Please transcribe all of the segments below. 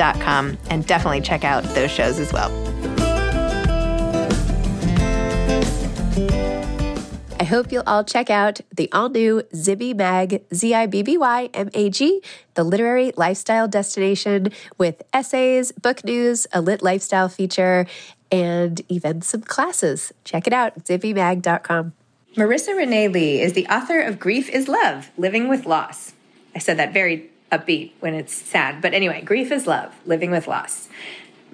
and definitely check out those shows as well. I hope you'll all check out the all new Zibby Mag, Z I B B Y M A G, the literary lifestyle destination with essays, book news, a lit lifestyle feature, and even some classes. Check it out, zibbymag.com. Marisa Renee Lee is the author of Grief is Love Living with Loss. I said that very upbeat when it's sad. But anyway, Grief is Love Living with Loss.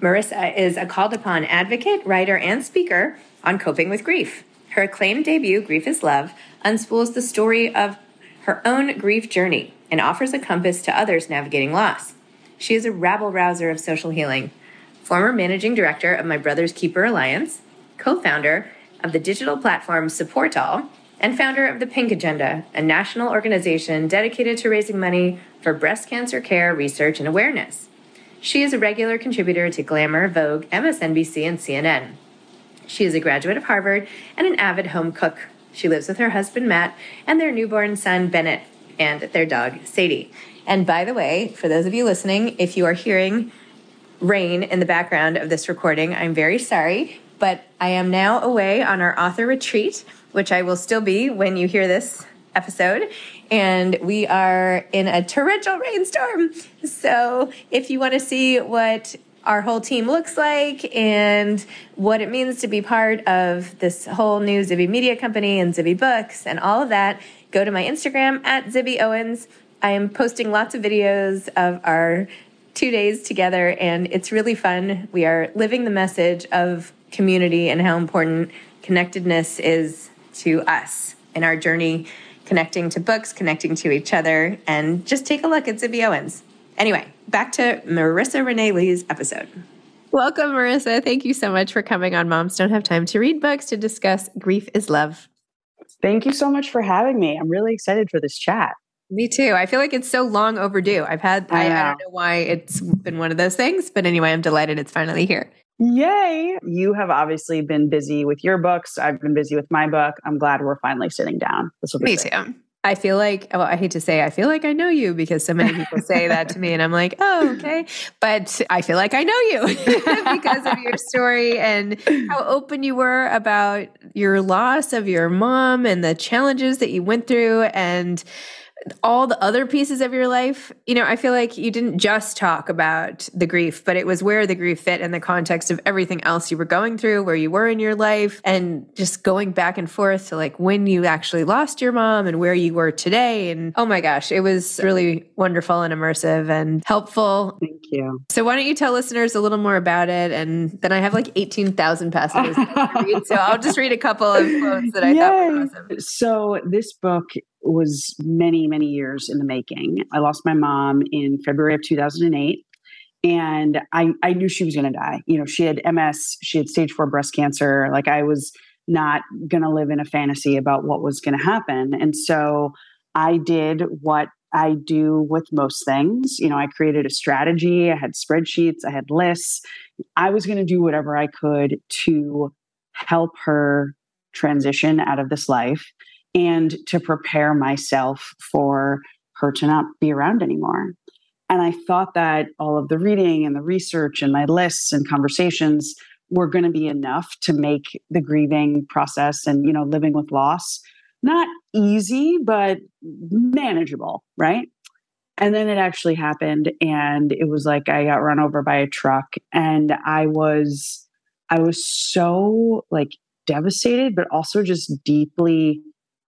Marisa is a called upon advocate, writer, and speaker on coping with grief. Her acclaimed debut, Grief is Love, unspools the story of her own grief journey and offers a compass to others navigating loss. She is a rabble rouser of social healing, former managing director of My Brother's Keeper Alliance, co founder of the digital platform Supportal, and founder of the Pink Agenda, a national organization dedicated to raising money for breast cancer care, research, and awareness. She is a regular contributor to Glamour, Vogue, MSNBC, and CNN. She is a graduate of Harvard and an avid home cook. She lives with her husband, Matt, and their newborn son, Bennett, and their dog, Sadie. And by the way, for those of you listening, if you are hearing rain in the background of this recording, I'm very sorry, but I am now away on our author retreat which I will still be when you hear this episode. And we are in a torrential rainstorm. So if you want to see what our whole team looks like and what it means to be part of this whole new Zibby Media Company and Zibby Books and all of that, go to my Instagram at Zibby Owens. I am posting lots of videos of our two days together, and it's really fun. We are living the message of community and how important connectedness is to us in our journey connecting to books, connecting to each other, and just take a look at Zibby Owens. Anyway, back to Marisa Renee Lee's episode. Welcome, Marisa. Thank you so much for coming on Moms Don't Have Time to Read Books to discuss Grief is Love. Thank you so much for having me. I'm really excited for this chat. Me too. I feel like it's so long overdue. I've had, I, I, I don't know why it's been one of those things, but anyway, I'm delighted it's finally here. Yay. You have obviously been busy with your books. I've been busy with my book. I'm glad we're finally sitting down. This will be Me great. too. I feel like, well, I hate to say, I feel like I know you because so many people say that to me, and I'm like, oh, okay. But I feel like I know you because of your story and how open you were about your loss of your mom and the challenges that you went through. And all the other pieces of your life, you know, I feel like you didn't just talk about the grief, but it was where the grief fit in the context of everything else you were going through, where you were in your life, and just going back and forth to like when you actually lost your mom and where you were today. And oh my gosh, it was really wonderful and immersive and helpful. Thank you. So, why don't you tell listeners a little more about it? And then I have like 18,000 passages to read. So, I'll just read a couple of quotes that I Yay. thought were awesome. So, this book was many, many years in the making. I lost my mom in February of 2008. And I, I knew she was going to die. You know, she had MS, she had stage four breast cancer. Like, I was not going to live in a fantasy about what was going to happen. And so I did what I do with most things. You know, I created a strategy, I had spreadsheets, I had lists. I was going to do whatever I could to help her transition out of this life and to prepare myself for her to not be around anymore. And I thought that all of the reading and the research and my lists and conversations were going to be enough to make the grieving process and, you know, living with loss not easy, but manageable, right? And then it actually happened and it was like I got run over by a truck and I was I was so like devastated but also just deeply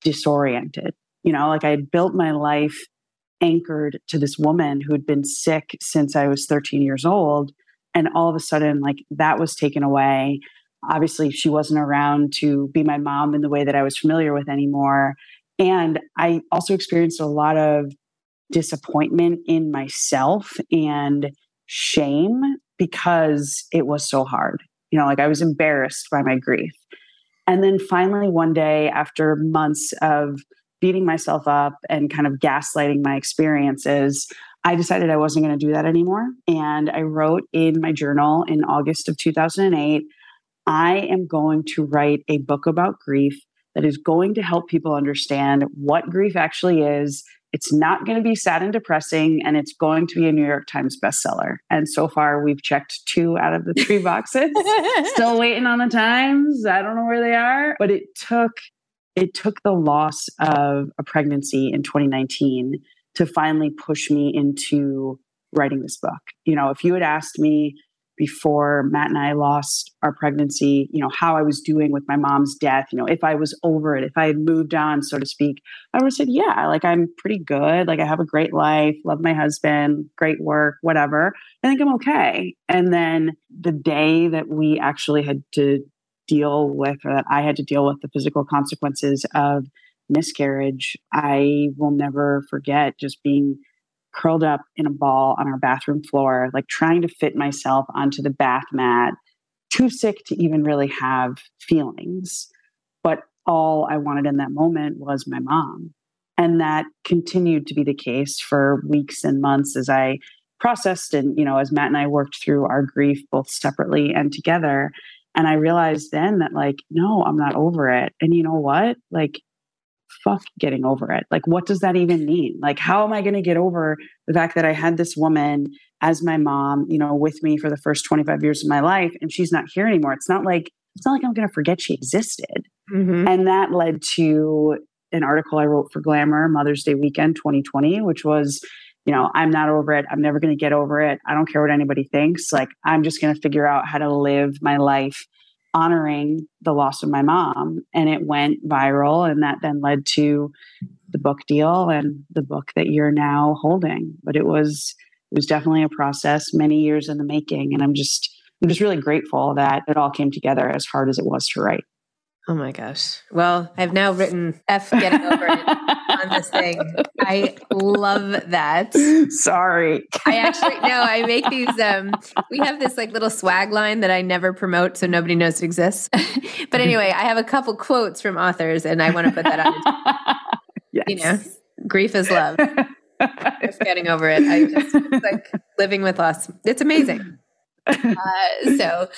disoriented. You know, like I had built my life anchored to this woman who had been sick since I was 13 years old. And all of a sudden, like that was taken away. Obviously, she wasn't around to be my mom in the way that I was familiar with anymore. And I also experienced a lot of disappointment in myself and shame because it was so hard. You know, like I was embarrassed by my grief. And then finally, one day, after months of beating myself up and kind of gaslighting my experiences, I decided I wasn't going to do that anymore. And I wrote in my journal in August of 2008 I am going to write a book about grief that is going to help people understand what grief actually is it's not going to be sad and depressing, and it's going to be a New York Times bestseller. And so far, we've checked two out of the three boxes. Still waiting on the Times. I don't know where they are, but it took it took the loss of a pregnancy in 2019 to finally push me into writing this book. You know, if you had asked me before Matt and I lost our pregnancy, you know, how I was doing with my mom's death, you know, if I was over it, if I had moved on, so to speak, I would have said, yeah, like I'm pretty good. Like I have a great life, love my husband, great work, whatever. I think I'm okay. And then the day that we actually had to deal with, or that I had to deal with the physical consequences of miscarriage, I will never forget just being curled up in a ball on our bathroom floor, like trying to fit myself onto the bath mat, too sick to even really have feelings. But all I wanted in that moment was my mom. And that continued to be the case for weeks and months as I processed and, you know, as Matt and I worked through our grief both separately and together. And I realized then that, like, no, I'm not over it. And you know what? Like, fuck getting over it. Like, what does that even mean? Like, how am I going to get over the fact that I had this woman as my mom, you know, with me for the first 25 years of my life and she's not here anymore? It's not like, it's not like I'm going to forget she existed. Mm-hmm. And that led to an article I wrote for Glamour Mother's Day weekend 2020, which was, you know, I'm not over it. I'm never going to get over it. I don't care what anybody thinks. Like, I'm just going to figure out how to live my life honoring the loss of my mom. And it went viral. And that then led to the book deal and the book that you're now holding. But it was, it was definitely a process, many years in the making. And I'm just, I'm just really grateful that it all came together as hard as it was to write. Oh my gosh. Well, I've now written F getting over it. on this thing. I love that. Sorry. I actually no, I make these um we have this like little swag line that I never promote so nobody knows it exists. but anyway, I have a couple quotes from authors and I want to put that on. yes. You know, grief is love. just getting over it. I just it's like living with loss. It's amazing. Uh, so,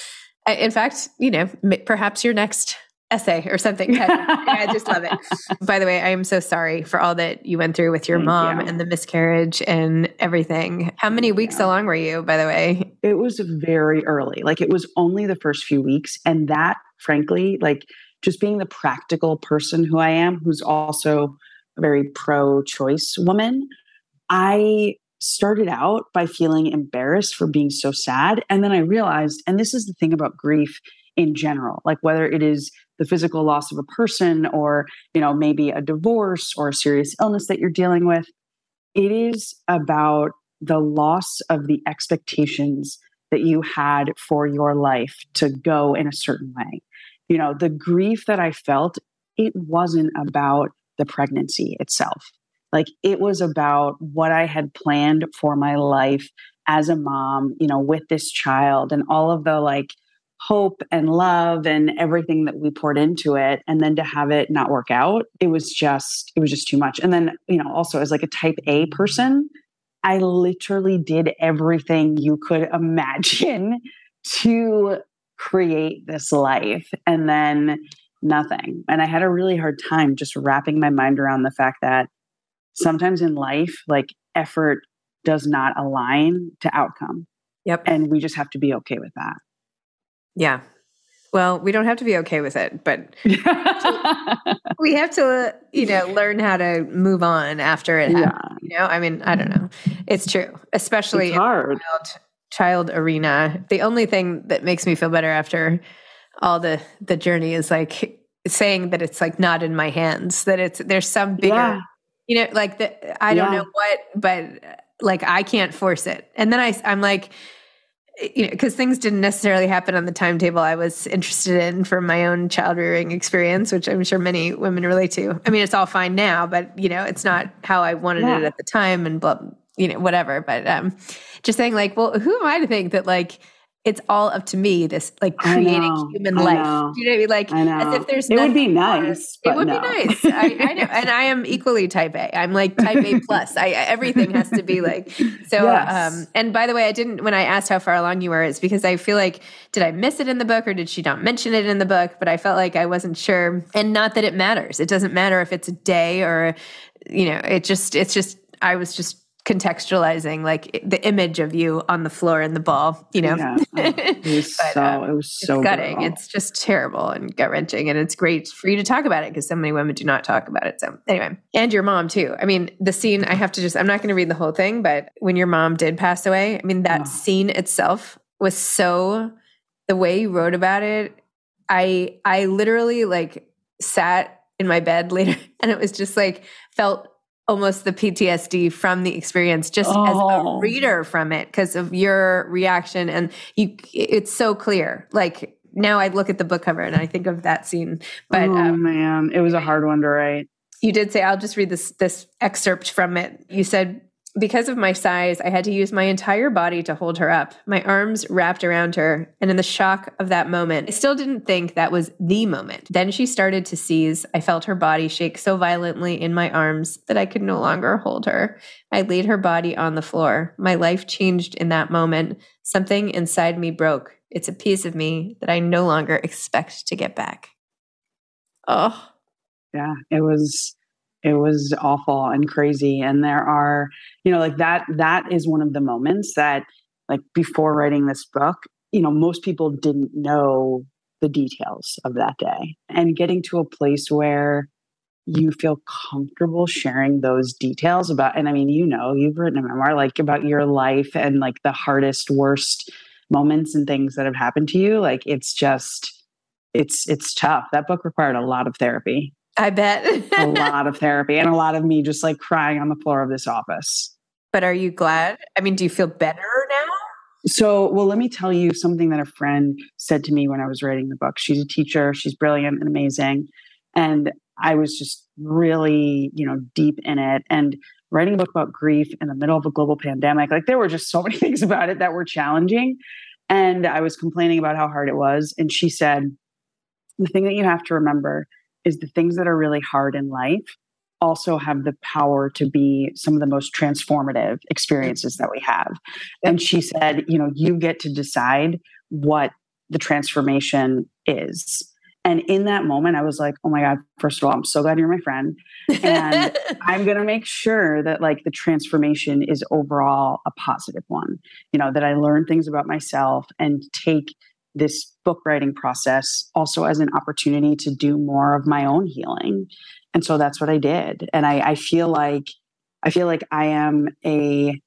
in fact, you know, perhaps your next essay or something. I just love it. By the way, I am so sorry for all that you went through with your Thank mom you. and the miscarriage and everything. How many weeks along were you, by the way? It was very early. Like it was only the first few weeks. And that, frankly, like just being the practical person who I am, who's also a very pro choice woman, I started out by feeling embarrassed for being so sad. And then I realized, and this is the thing about grief in general, like whether it is the physical loss of a person or, you know, maybe a divorce or a serious illness that you're dealing with, it is about the loss of the expectations that you had for your life to go in a certain way. You know, the grief that I felt, it wasn't about the pregnancy itself. Like it was about what I had planned for my life as a mom, you know, with this child and all of the like hope and love and everything that we poured into it and then to have it not work out it was just it was just too much and then you know also as like a type a person i literally did everything you could imagine to create this life and then nothing and i had a really hard time just wrapping my mind around the fact that sometimes in life, like effort does not align to outcome. Yep. And we just have to be okay with that. Yeah. Well, we don't have to be okay with it, but we have to, you know, learn how to move on after it. Yeah. you know, I mean, I don't know. It's true, especially it's hard. Child, child arena. The only thing that makes me feel better after all the the journey is like saying that it's like not in my hands. That it's there's some bigger yeah you know like the, i don't yeah. know what but like i can't force it and then i i'm like you know because things didn't necessarily happen on the timetable i was interested in for my own child rearing experience which i'm sure many women relate to i mean it's all fine now but you know it's not how i wanted yeah. it at the time and blah you know whatever but um just saying like well who am i to think that like it's all up to me this like creating know, human life. you know what i mean? Like as if there's it would be nice it would no. be nice. I, I, know and i am equally type a. I'm like type a plus. I everything has to be like so yes. um and by the way i didn't when i asked how far along you were it's because i feel like did i miss it in the book or did she not mention it in the book? But i felt like i wasn't sure. And not that it matters. It doesn't matter if it's a day or you know it just it's just i was just contextualizing like the image of you on the floor in the ball, you know. Yeah. Oh, it was but, so um, it was so it's gutting. Brutal. It's just terrible and gut wrenching, and it's great for you to talk about it because so many women do not talk about it. So anyway, and your mom too. I mean, the scene. I have to just. I'm not going to read the whole thing, but when your mom did pass away, I mean, that oh. scene itself was so. The way you wrote about it, I I literally like sat in my bed later, and it was just like felt almost the PTSD from the experience just oh. as a oh. reader from it because of your reaction and you it's so clear like now I look at the book cover and I think of that scene but oh um, man it was a hard one to write you did say I'll just read this this excerpt from it you said because of my size, I had to use my entire body to hold her up, my arms wrapped around her. And in the shock of that moment, I still didn't think that was the moment. Then she started to seize. I felt her body shake so violently in my arms that I could no longer hold her. I laid her body on the floor. My life changed in that moment. Something inside me broke. It's a piece of me that I no longer expect to get back. Oh. Yeah, it was it was awful and crazy. And there are you know like that that is one of the moments that like before writing this book you know most people didn't know the details of that day. And getting to a place where you feel comfortable sharing those details about and i mean you know you've written a memoir like about your life and like the hardest worst moments and things that have happened to you like it's just it's it's tough. That book required a lot of therapy I bet. a lot of therapy and a lot of me just like crying on the floor of this office. But are you glad? I mean, do you feel better now? So, well, let me tell you something that a friend said to me when I was writing the book. She's a teacher, she's brilliant and amazing. And I was just really, you know, deep in it. And writing a book about grief in the middle of a global pandemic, like there were just so many things about it that were challenging. And I was complaining about how hard it was. And she said, the thing that you have to remember is the things that are really hard in life also have the power to be some of the most transformative experiences that we have. And she said, you know, you get to decide what the transformation is. And in that moment, I was like, oh my God, first of all, I'm so glad you're my friend. And I'm going to make sure that like the transformation is overall a positive one, you know, that I learn things about myself and take this book writing process also as an opportunity to do more of my own healing. And so that's what I did. And I, I feel like, I feel like I am a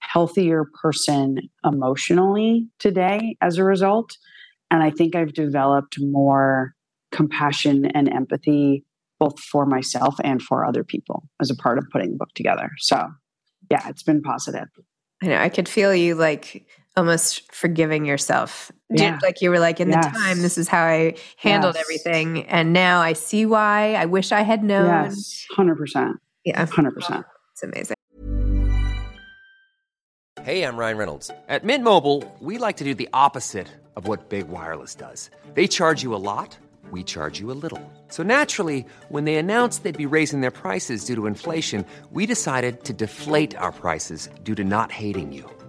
healthier person emotionally today as a result and I think I've developed more compassion and empathy, both for myself and for other people as a part of putting the book together. So, yeah, it's been positive. I know. I could feel you like almost forgiving yourself. Yeah. Like you were like, in yes. the time, this is how I handled yes. everything. And now I see why. I wish I had known. Yes, 100%. Yeah. 100%. It's amazing. Hey, I'm Ryan Reynolds. At Mint Mobile, we like to do the opposite of what Big Wireless does. They charge you a lot, we charge you a little. So naturally, when they announced they'd be raising their prices due to inflation, we decided to deflate our prices due to not hating you.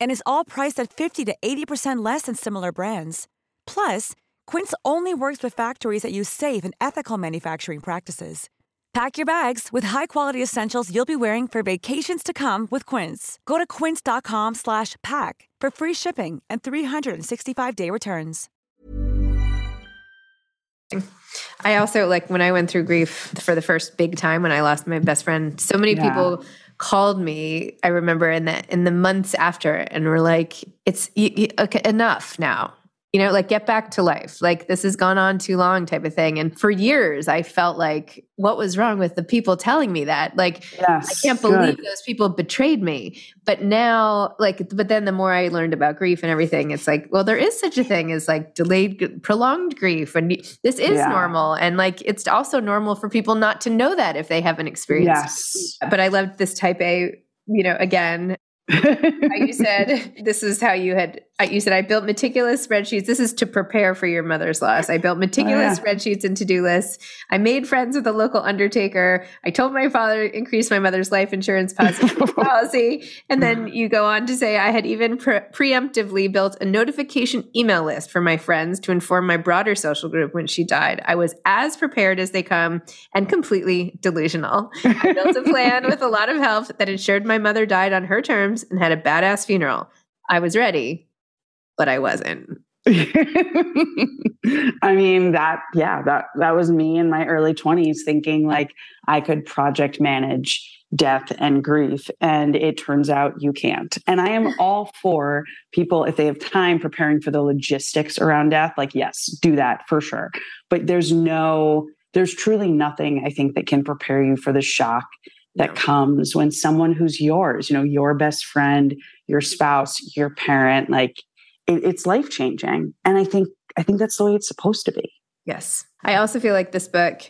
and is all priced at 50 to 80% less than similar brands. Plus, Quince only works with factories that use safe and ethical manufacturing practices. Pack your bags with high-quality essentials you'll be wearing for vacations to come with Quince. Go to quince.com/pack for free shipping and 365-day returns. I also like when I went through grief for the first big time when I lost my best friend. So many yeah. people called me i remember in the in the months after and were like it's okay, enough now you know like get back to life like this has gone on too long type of thing and for years i felt like what was wrong with the people telling me that like yes, i can't believe good. those people betrayed me but now like but then the more i learned about grief and everything it's like well there is such a thing as like delayed prolonged grief and this is yeah. normal and like it's also normal for people not to know that if they haven't experienced yes. but i loved this type a you know again you said this is how you had uh, you said i built meticulous spreadsheets. This is to prepare for your mother's loss. I built meticulous oh, yeah. spreadsheets and to-do lists. I made friends with a local undertaker. I told my father to increase my mother's life insurance policy. And then you go on to say i had even pre- preemptively built a notification email list for my friends to inform my broader social group when she died. I was as prepared as they come and completely delusional. I built a plan with a lot of help that ensured my mother died on her terms and had a badass funeral. I was ready, but I wasn't. I mean that yeah that that was me in my early 20s thinking like I could project manage death and grief and it turns out you can't. And I am all for people if they have time preparing for the logistics around death like yes, do that for sure. But there's no there's truly nothing I think that can prepare you for the shock that comes when someone who's yours, you know, your best friend, your spouse, your parent, like it, it's life changing. And I think I think that's the way it's supposed to be. Yes. I also feel like this book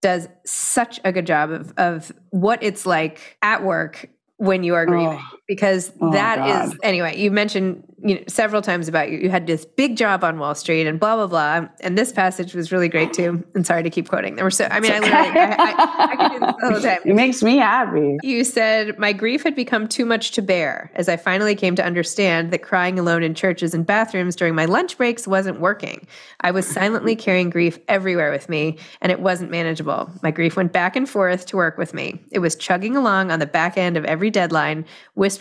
does such a good job of of what it's like at work when you are oh, grieving. Oh, because Oh, that is God. anyway. You mentioned you know several times about you. You had this big job on Wall Street and blah blah blah. And this passage was really great too. And sorry to keep quoting. There were so. I mean, I literally I, I, I could do this the whole time. It makes me happy. You said, My grief had become too much to bear as I finally came to understand that crying alone in churches and bathrooms during my lunch breaks wasn't working. I was silently carrying grief everywhere with me, and it wasn't manageable. My grief went back and forth to work with me. It was chugging along on the back end of every deadline,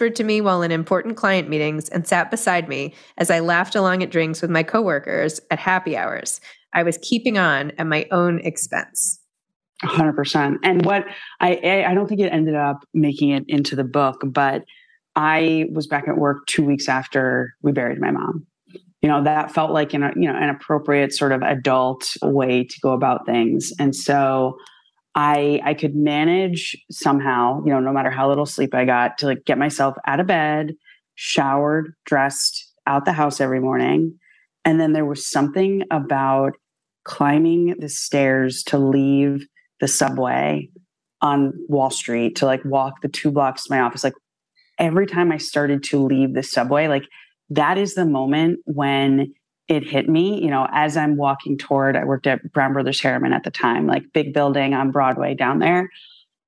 whispered to me while in important client meetings, and sat beside me as I laughed along at drinks with my coworkers at happy hours. I was keeping on at my own expense. hundred percent. And what I I don't think it ended up making it into the book, but I was back at work two weeks after we buried my mom. You know, that felt like an you know an appropriate sort of adult way to go about things. And so I I could manage somehow, you know, no matter how little sleep I got, to like get myself out of bed, showered, dressed, out the house every morning. And then there was something about climbing the stairs to leave the subway on Wall Street to like walk the two blocks to my office. Like every time I started to leave the subway, like that is the moment when it hit me, you know, as I'm walking toward, I worked at Brown Brothers Harriman at the time, like big building on Broadway down there.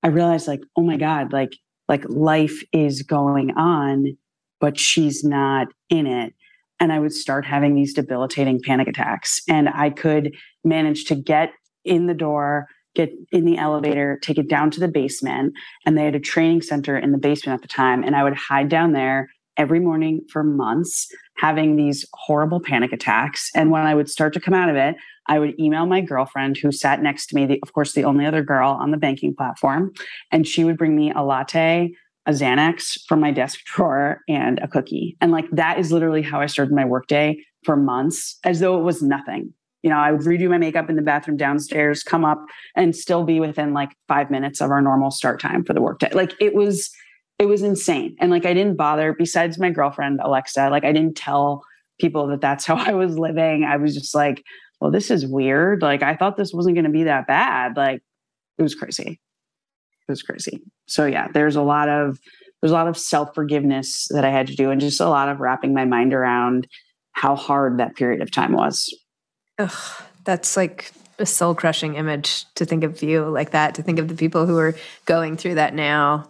I realized like, oh my God, like, like life is going on, but she's not in it. And I would start having these debilitating panic attacks. And I could manage to get in the door, get in the elevator, take it down to the basement. And they had a training center in the basement at the time. And I would hide down there every morning for months, having these horrible panic attacks. And when I would start to come out of it, I would email my girlfriend who sat next to me, the, of course, the only other girl on the banking platform. And she would bring me a latte, a Xanax from my desk drawer, and a cookie. And like that is literally how I started my workday for months, as though it was nothing. You know, I would redo my makeup in the bathroom downstairs, come up, and still be within like five minutes of our normal start time for the workday. Like it was, it was insane. And like I didn't bother, besides my girlfriend, Alexa, like I didn't tell people that that's how I was living. I was just like, well, this is weird. Like I thought this wasn't going to be that bad. Like it was crazy. It was crazy. So yeah, there's a lot of there's a lot of self forgiveness that I had to do, and just a lot of wrapping my mind around how hard that period of time was. Ugh, that's like a soul crushing image to think of you like that, to think of the people who are going through that now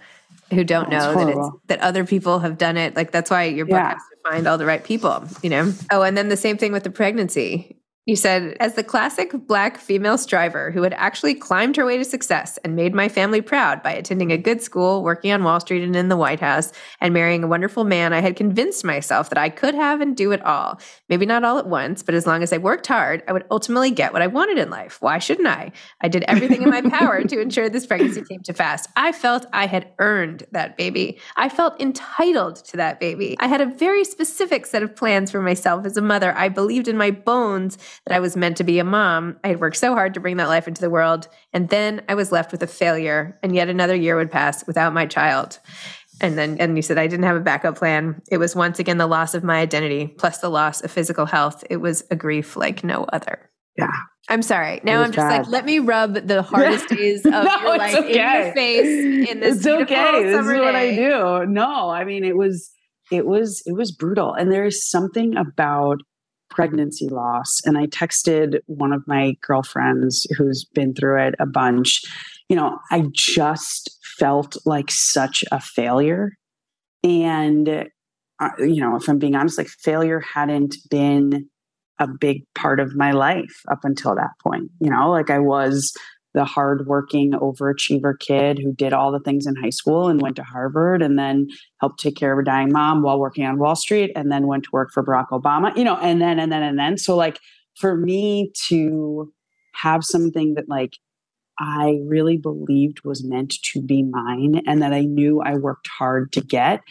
who don't know that it's that other people have done it. Like that's why your book Yeah. has to find all the right people, you know? Oh, and then the same thing with the pregnancy. You said, as the classic black female striver who had actually climbed her way to success and made my family proud by attending a good school, working on Wall Street and in the White House, and marrying a wonderful man, I had convinced myself that I could have and do it all. Maybe not all at once, but as long as I worked hard, I would ultimately get what I wanted in life. Why shouldn't I? I did everything in my power to ensure this pregnancy came to pass. I felt I had earned that baby. I felt entitled to that baby. I had a very specific set of plans for myself as a mother. I believed in my bones that I was meant to be a mom. I had worked so hard to bring that life into the world. And then I was left with a failure, and yet another year would pass without my child. And then, and you said, I didn't have a backup plan. It was once again the loss of my identity, plus the loss of physical health. It was a grief like no other. Yeah. I'm sorry. Now I'm just bad. like, let me rub the hardest days of No, your life in your face in this it's okay. This is what I do. No, I mean it was it was it was brutal. And there is something about pregnancy loss. And I texted one of my girlfriends who's been through it a bunch. You know, I just felt like such a failure. And uh, you know, if I'm being honest, like failure hadn't been a big part of my life up until that point. You know, like I was the hardworking overachiever kid who did all the things in high school and went to Harvard and then helped take care of a dying mom while working on Wall Street and then went to work for Barack Obama, you know, and then and then and then. So like for me to have something that like I really believed was meant to be mine and that I knew I worked hard to get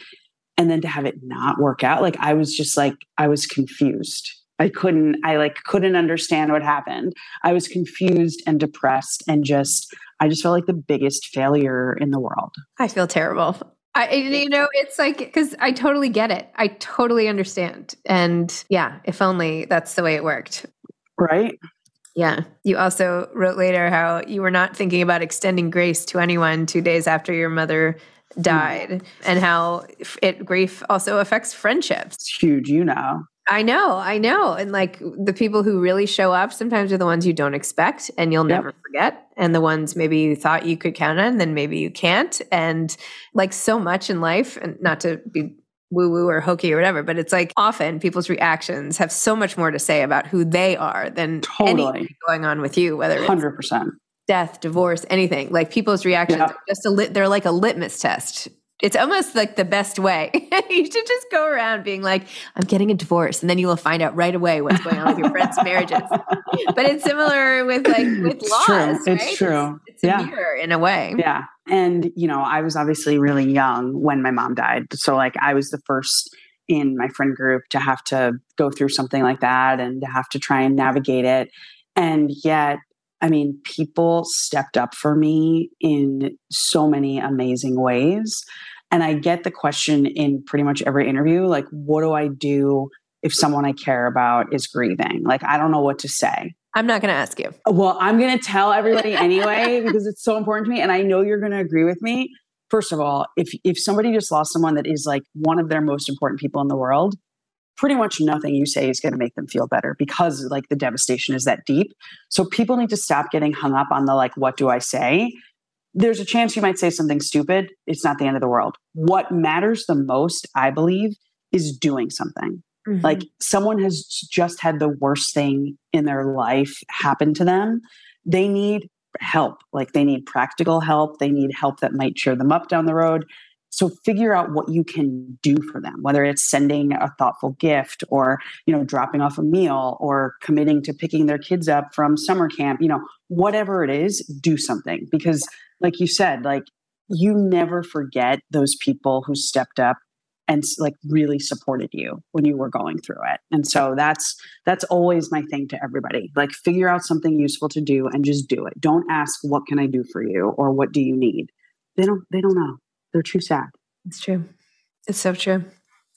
and then to have it not work out like I was just like I was confused. I couldn't I like couldn't understand what happened. I was confused and depressed and just I just felt like the biggest failure in the world. I feel terrible. I, you know, it's like because I totally get it. I totally understand. And yeah, if only that's the way it worked. Right? Yeah. You also wrote later how you were not thinking about extending grace to anyone two days after your mother mm. died and how it grief also affects friendships. It's huge, you know. I know, I know. And like the people who really show up sometimes are the ones you don't expect and you'll Yep. never forget. And the ones maybe you thought you could count on, then maybe you can't. And like so much in life, and not to be woo woo or hokey or whatever, but it's like often people's reactions have so much more to say about who they are than Totally. anything going on with you, whether it's 100%. death, divorce, anything. Like people's reactions are just a lit, they're like a litmus test. It's almost like the best way. you should just go around being like, I'm getting a divorce. And then you will find out right away what's going on with your friends' marriages. But it's similar with like with It's laws. true. Right? It's true. It's, a Yeah. mirror in a way. Yeah. And, you know, I was obviously really young when my mom died. So, like, I was the first in my friend group to have to go through something like that and to have to try and navigate it. And yet, I mean, people stepped up for me in so many amazing ways. And I get the question in pretty much every interview like, what do I do if someone I care about is grieving? Like, I don't know what to say. I'm not going to ask you. Well, I'm going to tell everybody anyway because it's so important to me, and I know you're going to agree with me. First of all, if if somebody just lost someone that is like one of their most important people in the world, pretty much nothing you say is going to make them feel better because like the devastation is that deep. So people need to stop getting hung up on the like, what do I say? There's a chance you might say something stupid. It's not the end of the world. What matters the most, I believe, is doing something. Mm-hmm. Like someone has just had the worst thing in their life happen to them. They need help. Like they need practical help. They need help that might cheer them up down the road. So figure out what you can do for them, whether it's sending a thoughtful gift or, you know, dropping off a meal or committing to picking their kids up from summer camp, you know, whatever it is, do something because like you said, like you never forget those people who stepped up and like really supported you when you were going through it. And so that's that's always my thing to everybody. Like figure out something useful to do and just do it. Don't ask what can I do for you or what do you need. They don't they don't know. They're too sad. It's true. It's so true.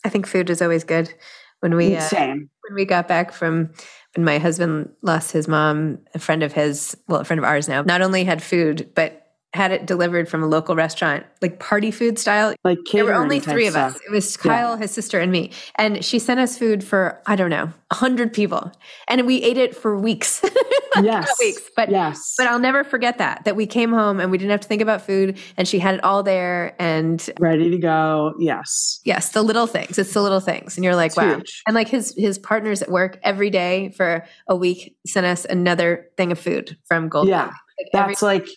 I think food is always good. When we uh, when we got back from when my husband lost his mom, a friend of his, well, a friend of ours now, not only had food, but had it delivered from a local restaurant, like party food style. Like There were only three of stuff. us. It was Yeah. Kyle, his sister, and me. And she sent us food for, I don't know, hundred people. And we ate it for weeks. Yes. weeks. But yes. but I'll never forget that. That we came home and we didn't have to think about food and she had it all there. And ready to go. Yes. yes, the little things. It's the little things. And you're like, It's wow. huge. And like his his partners at work every day for a week sent us another thing of food from Gold. Yeah. Like every- That's like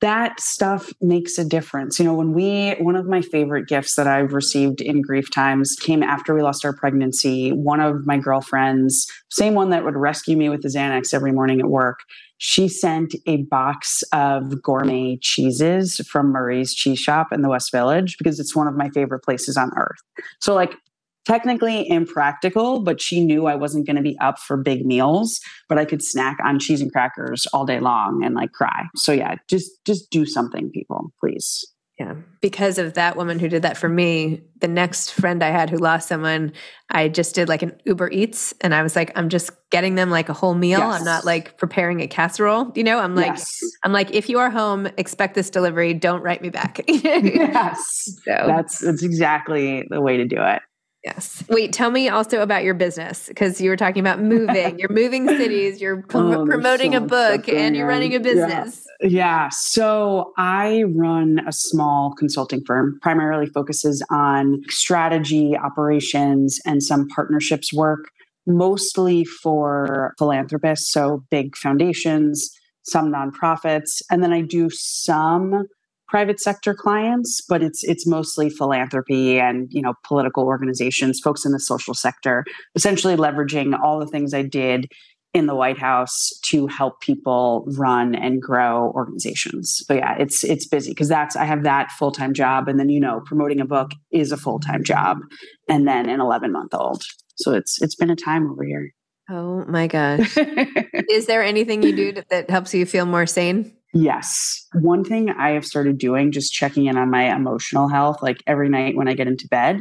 that stuff makes a difference. You know, when we, one of my favorite gifts that I've received in grief times came after we lost our pregnancy. One of my girlfriends, same one that would rescue me with the Xanax every morning at work, she sent a box of gourmet cheeses from Murray's Cheese Shop in the West Village because it's one of my favorite places on earth. So, like, technically impractical, but she knew I wasn't going to be up for big meals, but I could snack on cheese and crackers all day long and like cry. So yeah, just just do something people, please. yeah. Because of that woman who did that for me, the next friend I had who lost someone, I just did like an Uber Eats and I was like, I'm just getting them like a whole meal. Yes. I'm not like preparing a casserole. You know, I'm like yes. I'm like, if you are home, expect this delivery. Don't write me back. yes. So That's that's exactly the way to do it. Yes. Wait, tell me also about your business because you were talking about moving. You're moving cities, you're Oh, promoting so a book, and you're running a Yeah. business. Yeah. So I run a small consulting firm, primarily focuses on strategy, operations, and some partnerships work, mostly for philanthropists. So big foundations, some nonprofits. And then I do some private sector clients, but it's it's mostly philanthropy and you know political organizations, folks in the social sector, essentially leveraging all the things I did in the White House to help people run and grow organizations. So yeah, it's it's busy because that's I have that full time job, and then you know promoting a book is a full time job, and then an eleven month old. So it's it's been a time over here. Oh my gosh. Is there anything you do that- that helps you feel more sane? Yes. One thing I have started doing, just checking in on my emotional health, like every night when I get into bed,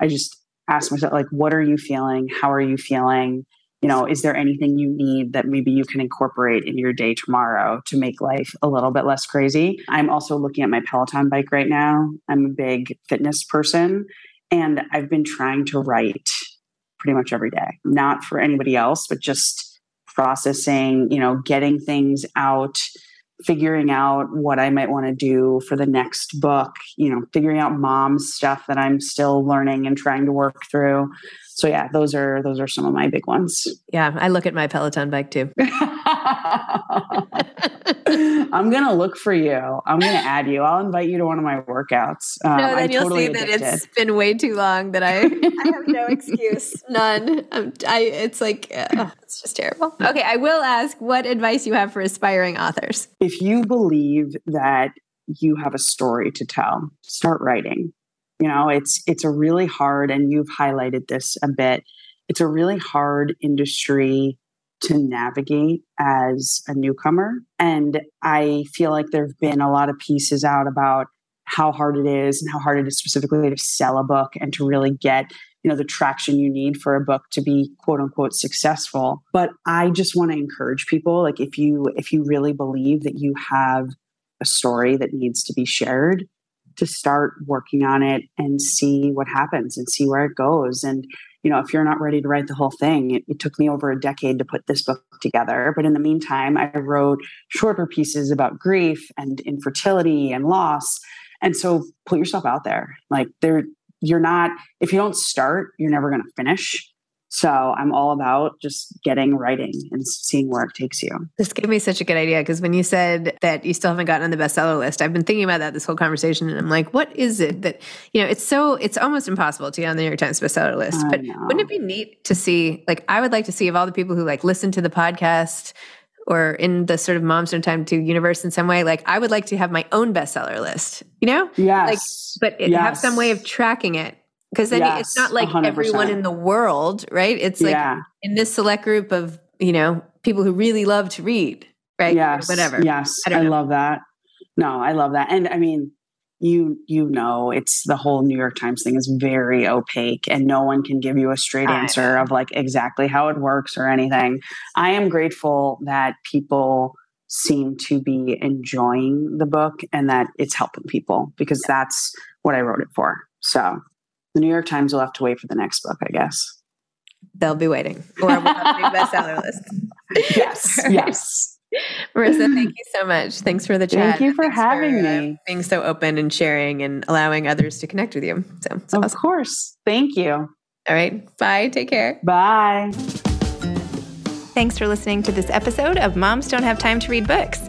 I just ask myself, like, what are you feeling? How are you feeling? you know, is there anything you need that maybe you can incorporate in your day tomorrow to make life a little bit less crazy? I'm also looking at my Peloton bike right now. I'm a big fitness person and I've been trying to write pretty much every day, not for anybody else, but just processing, you know, getting things out, figuring out what I might want to do for the next book, you know, figuring out mom's stuff that I'm still learning and trying to work through so yeah, those are those are some of my big ones. Yeah, I look at my Peloton bike too. I'm gonna look for you. I'm gonna add you. I'll invite you to one of my workouts. Um, no, then I'm you'll totally see addicted. that it's been way too long that I, I have no excuse, none. I'm, I it's like uh, oh, it's just terrible. Okay, I will ask what advice you have for aspiring authors. If you believe that you have a story to tell, start writing you know it's it's a really hard and you've highlighted this a bit it's a really hard industry to navigate as a newcomer. And i feel like there've been a lot of pieces out about how hard it is and how hard it is specifically to sell a book and to really get you know the traction you need for a book to be quote unquote successful. But i just want to encourage people like if you if you really believe that you have a story that needs to be shared to start working on it and see what happens and see where it goes. And, you know, if you're not ready to write the whole thing, it, it, took me over a decade to put this book together. But in the meantime, I wrote shorter pieces about grief and infertility and loss. And so put yourself out there. Like there, you're not, if you don't start, you're never going to finish. So I'm all about just getting writing and seeing where it takes you. This gave me such a good idea because when you said that you still haven't gotten on the bestseller list, I've been thinking about that this whole conversation, and I'm like, what is it that you know? It's so it's almost impossible to get on the New York Times bestseller list. but wouldn't it be neat to see? Like, I would like to see of all the people who like listen to the podcast or in the sort of moms no time to universe in some way like i would like to have my own bestseller list you know yes like but it, yes. have some way of tracking it because then yes, it's not like 100%. everyone in the world, right? It's like yeah. in this select group of, you know, people who really love to read, right? Yes. whatever. Yes. I, I love that. No, I love that. And I mean, you you know it's the whole New York Times thing is very opaque and no one can give you a straight answer of like exactly how it works or anything. I am grateful that people seem to be enjoying the book and that it's helping people because that's what I wrote it for. So the New York Times will have to wait for the next book, I guess. They'll be waiting, or we'll have a new bestseller list. yes, right. yes. Marisa, thank you so much. Thanks for the chat. Thank you for Thanks having for, uh, me. Uh, being so open and sharing and allowing others to connect with you. So, of awesome. course. Thank you. All right. Bye. Take care. Bye. Thanks for listening to this episode of Moms Don't Have Time to Read Books.